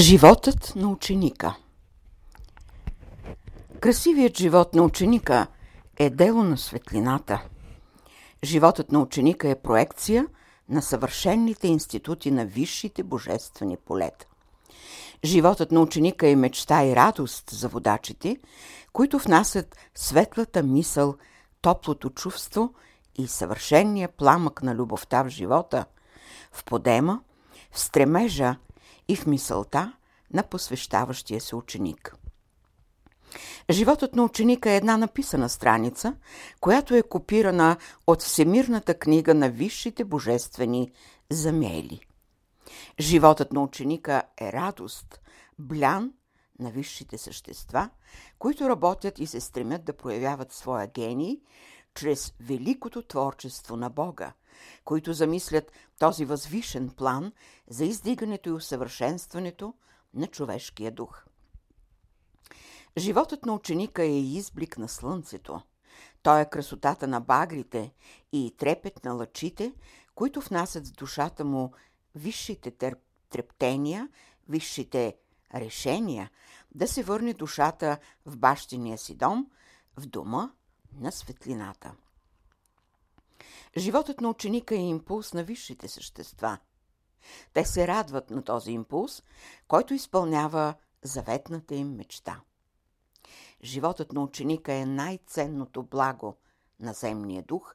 Животът на ученика Красивият живот на ученика е дело на светлината. Животът на ученика е проекция на съвършенните институти на висшите божествени полета. Животът на ученика е мечта и радост за водачите, които внасят светлата мисъл, топлото чувство и съвършения пламък на любовта в живота, в подема, в стремежа и в мисълта на посвещаващия се ученик. Животът на ученика е една написана страница, която е копирана от Всемирната книга на висшите божествени замели. Животът на ученика е радост, блян на висшите същества, които работят и се стремят да проявяват своя гений чрез великото творчество на Бога, които замислят този възвишен план за издигането и усъвършенстването на човешкия дух. Животът на ученика е изблик на слънцето. Той е красотата на багрите и трепет на лъчите, които внасят в душата му висшите трептения, висшите решения да се върне душата в бащиния си дом, в дома на светлината. Животът на ученика е импулс на висшите същества. Те се радват на този импулс, който изпълнява заветната им мечта. Животът на ученика е най-ценното благо на земния дух,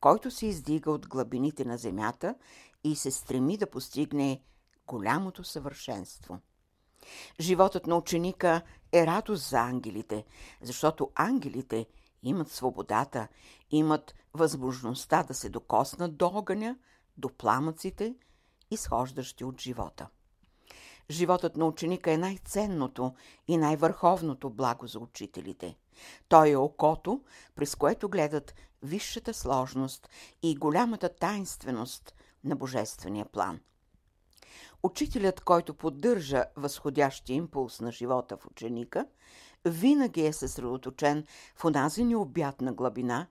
който се издига от глъбините на земята и се стреми да постигне голямото съвършенство. Животът на ученика е радост за ангелите, защото ангелите – имат свободата, имат възможността да се докоснат до огъня, до пламъците, изхождащи от живота. Животът на ученика е най-ценното и най-върховното благо за учителите. Той е окото, през което гледат висшата сложност и голямата тайнственост на Божествения план. Учителят, който поддържа възходящия импулс на живота в ученика, винаги е съсредоточен в онази необятна глъбина,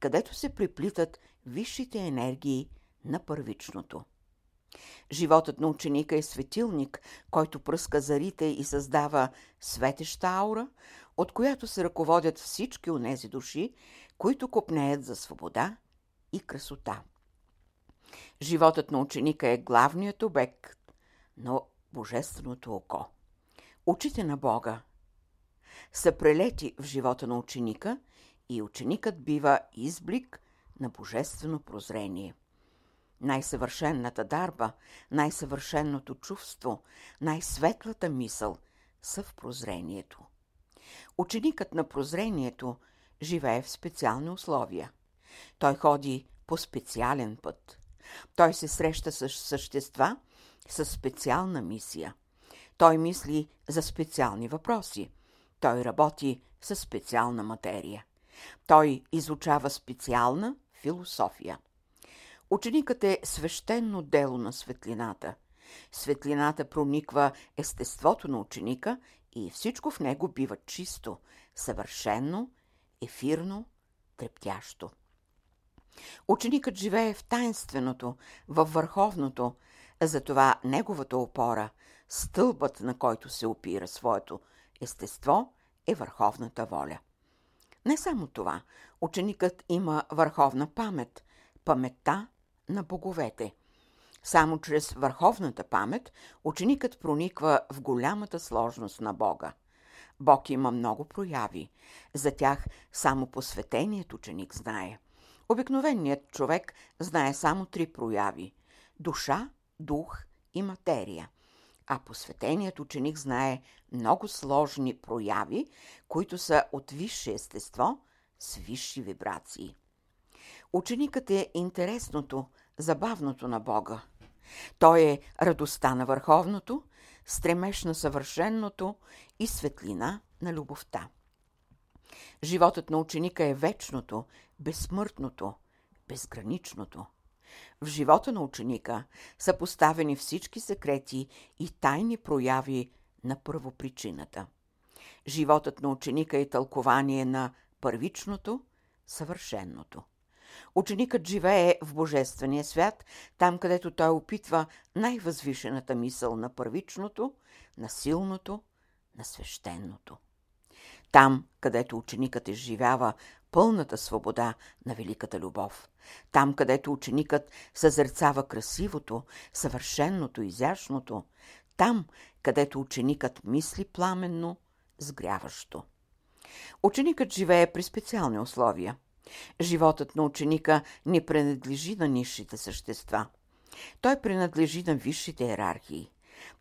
където се приплитат висшите енергии на първичното. Животът на ученика е светилник, който пръска зарите и създава светеща аура, от която се ръководят всички онези души, които копнеят за свобода и красота. Животът на ученика е главният обект на Божественото око. Очите на Бога са прелети в живота на ученика и ученикът бива изблик на божествено прозрение. Най-съвършенната дарба, най-съвършеното чувство, най-светлата мисъл са в прозрението. Ученикът на прозрението живее в специални условия. Той ходи по специален път. Той се среща с същества с специална мисия. Той мисли за специални въпроси – той работи с специална материя. Той изучава специална философия. Ученикът е свещено дело на светлината. Светлината прониква естеството на ученика и всичко в него бива чисто, съвършено, ефирно, трептящо. Ученикът живее в тайнственото, във върховното, затова неговата опора, стълбът на който се опира своето естество е върховната воля. Не само това, ученикът има върховна памет, паметта на боговете. Само чрез върховната памет ученикът прониква в голямата сложност на Бога. Бог има много прояви. За тях само посветеният ученик знае. Обикновеният човек знае само три прояви – душа, дух и материя – а посветеният ученик знае много сложни прояви, които са от висше естество с висши вибрации. Ученикът е интересното, забавното на Бога. Той е радостта на върховното, стремеж на съвършенното и светлина на любовта. Животът на ученика е вечното, безсмъртното, безграничното. В живота на ученика са поставени всички секрети и тайни прояви на първопричината. Животът на ученика е тълкование на първичното, съвършенното. Ученикът живее в Божествения свят, там където той опитва най-възвишената мисъл на първичното, на силното, на свещеното. Там, където ученикът изживява пълната свобода на великата любов. Там, където ученикът съзерцава красивото, съвършенното, изящното. Там, където ученикът мисли пламенно, сгряващо. Ученикът живее при специални условия. Животът на ученика не принадлежи на низшите същества. Той принадлежи на висшите иерархии.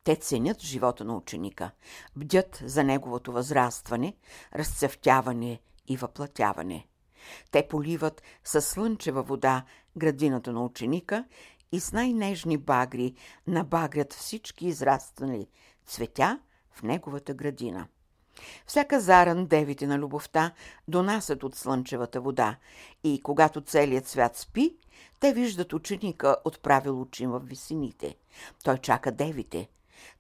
Те ценят живота на ученика, бдят за неговото възрастване, разцъфтяване и въплатяване. Те поливат със слънчева вода градината на ученика и с най-нежни багри набагрят всички израствали цветя в неговата градина. Всяка заран девите на любовта донасят от слънчевата вода и когато целият свят спи, те виждат ученика отправил очим в висините. Той чака девите.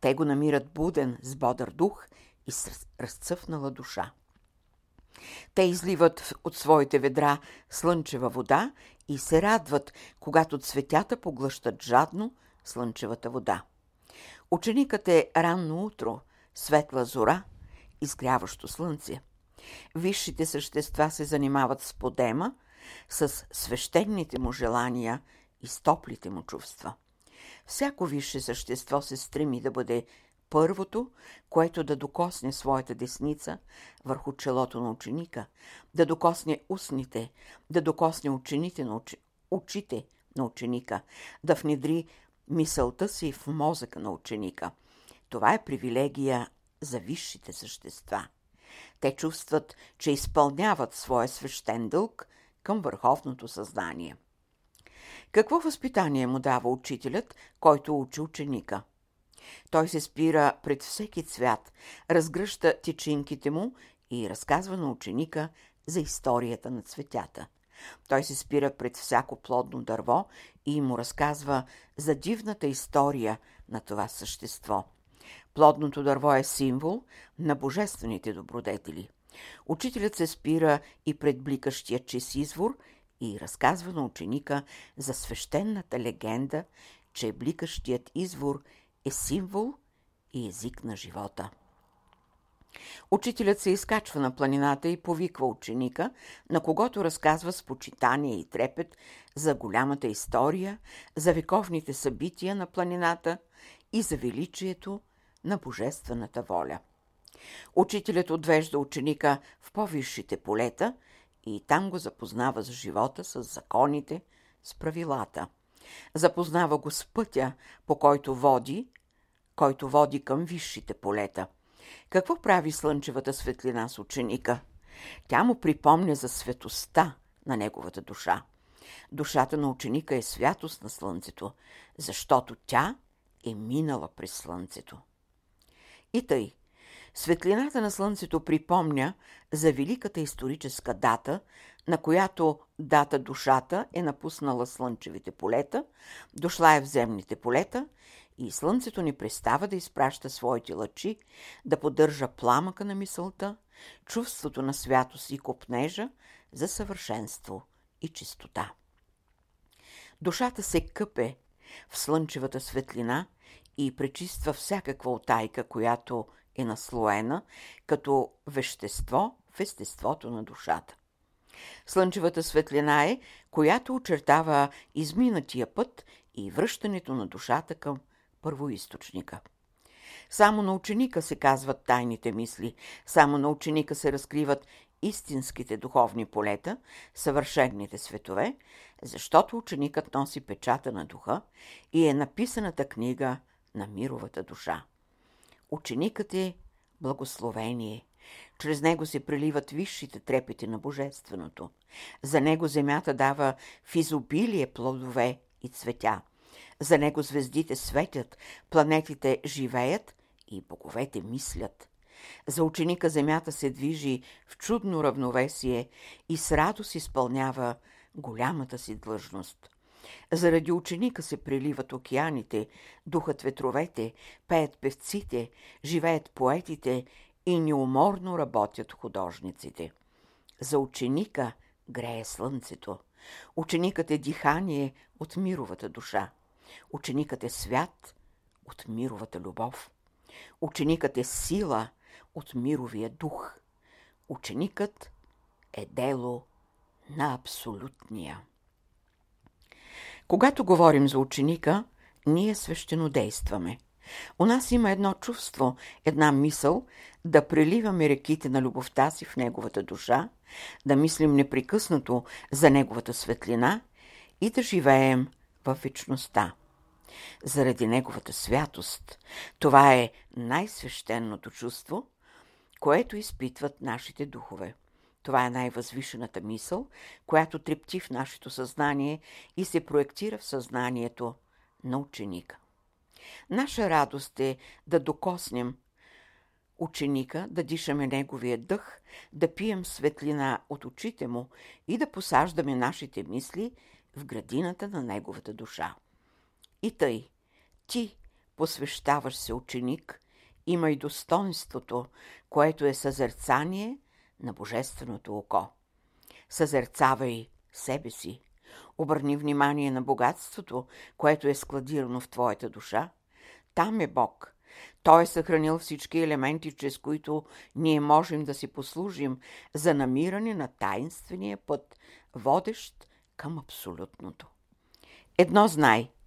Те го намират буден, с бодър дух и с разцъфнала душа. Те изливат от своите ведра слънчева вода и се радват, когато цветята поглъщат жадно слънчевата вода. Ученикът е ранно утро, светла зора, изгряващо слънце. Висшите същества се занимават с подема, с свещените му желания и с топлите му чувства. Всяко висше същество се стреми да бъде първото, което да докосне своята десница върху челото на ученика, да докосне устните, да докосне учените на уч... очите на ученика, да внедри мисълта си в мозъка на ученика. Това е привилегия за висшите същества. Те чувстват, че изпълняват своя свещен дълг към върховното съзнание. Какво възпитание му дава учителят, който учи ученика? Той се спира пред всеки цвят, разгръща течинките му и разказва на ученика за историята на цветята. Той се спира пред всяко плодно дърво и му разказва за дивната история на това същество. Плодното дърво е символ на божествените добродетели. Учителят се спира и пред бликащия чист извор и разказва на ученика за свещената легенда, че бликащият извор е символ и език на живота. Учителят се изкачва на планината и повиква ученика, на когото разказва с почитание и трепет за голямата история, за вековните събития на планината и за величието на божествената воля. Учителят отвежда ученика в по-висшите полета и там го запознава с живота, с законите, с правилата. Запознава го с пътя, по който води, който води към висшите полета. Какво прави слънчевата светлина с ученика? Тя му припомня за светостта на неговата душа. Душата на ученика е святост на слънцето, защото тя е минала през слънцето. И тъй, светлината на слънцето припомня за великата историческа дата, на която дата душата е напуснала слънчевите полета, дошла е в земните полета и слънцето ни престава да изпраща своите лъчи, да поддържа пламъка на мисълта, чувството на святост и копнежа за съвършенство и чистота. Душата се къпе в слънчевата светлина и пречиства всякаква отайка, която е наслоена като вещество в естеството на душата. Слънчевата светлина е, която очертава изминатия път и връщането на душата към първоисточника. Само на ученика се казват тайните мисли, само на ученика се разкриват истинските духовни полета, съвършенните светове, защото ученикът носи печата на духа и е написаната книга на мировата душа. Ученикът е благословение. Чрез него се преливат висшите трепети на Божественото. За него земята дава в изобилие плодове и цветя. За него звездите светят, планетите живеят и боговете мислят. За ученика земята се движи в чудно равновесие и с радост изпълнява голямата си длъжност. Заради ученика се преливат океаните, духат ветровете, пеят певците, живеят поетите и неуморно работят художниците. За ученика грее слънцето. Ученикът е дихание от мировата душа. Ученикът е свят от мировата любов. Ученикът е сила от мировия дух. Ученикът е дело на абсолютния. Когато говорим за ученика, ние свещено действаме. У нас има едно чувство, една мисъл да преливаме реките на любовта си в неговата душа, да мислим непрекъснато за неговата светлина и да живеем в вечността. Заради неговата святост, това е най-свещеното чувство, което изпитват нашите духове. Това е най-възвишената мисъл, която трепти в нашето съзнание и се проектира в съзнанието на ученика. Наша радост е да докоснем ученика, да дишаме неговия дъх, да пием светлина от очите му и да посаждаме нашите мисли в градината на неговата душа. И тъй, ти, посвещаваш се ученик, има и достоинството, което е съзерцание на Божественото око. Съзерцавай себе си. Обърни внимание на богатството, което е складирано в твоята душа. Там е Бог. Той е съхранил всички елементи, чрез които ние можем да си послужим за намиране на таинствения път, водещ към абсолютното. Едно знай –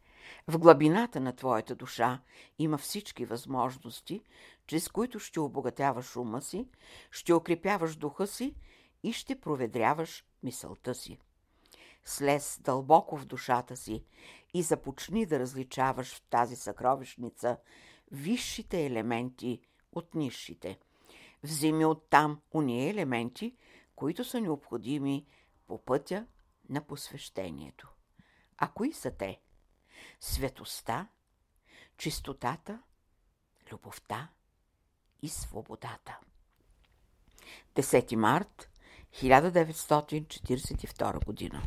в глабината на твоята душа има всички възможности, чрез които ще обогатяваш ума си, ще укрепяваш духа си и ще проведряваш мисълта си. Слез дълбоко в душата си и започни да различаваш в тази съкровищница висшите елементи от низшите. Вземи оттам уния елементи, които са необходими по пътя на посвещението. А кои са те? Светостта, чистотата, любовта и свободата. 10 март 1942 година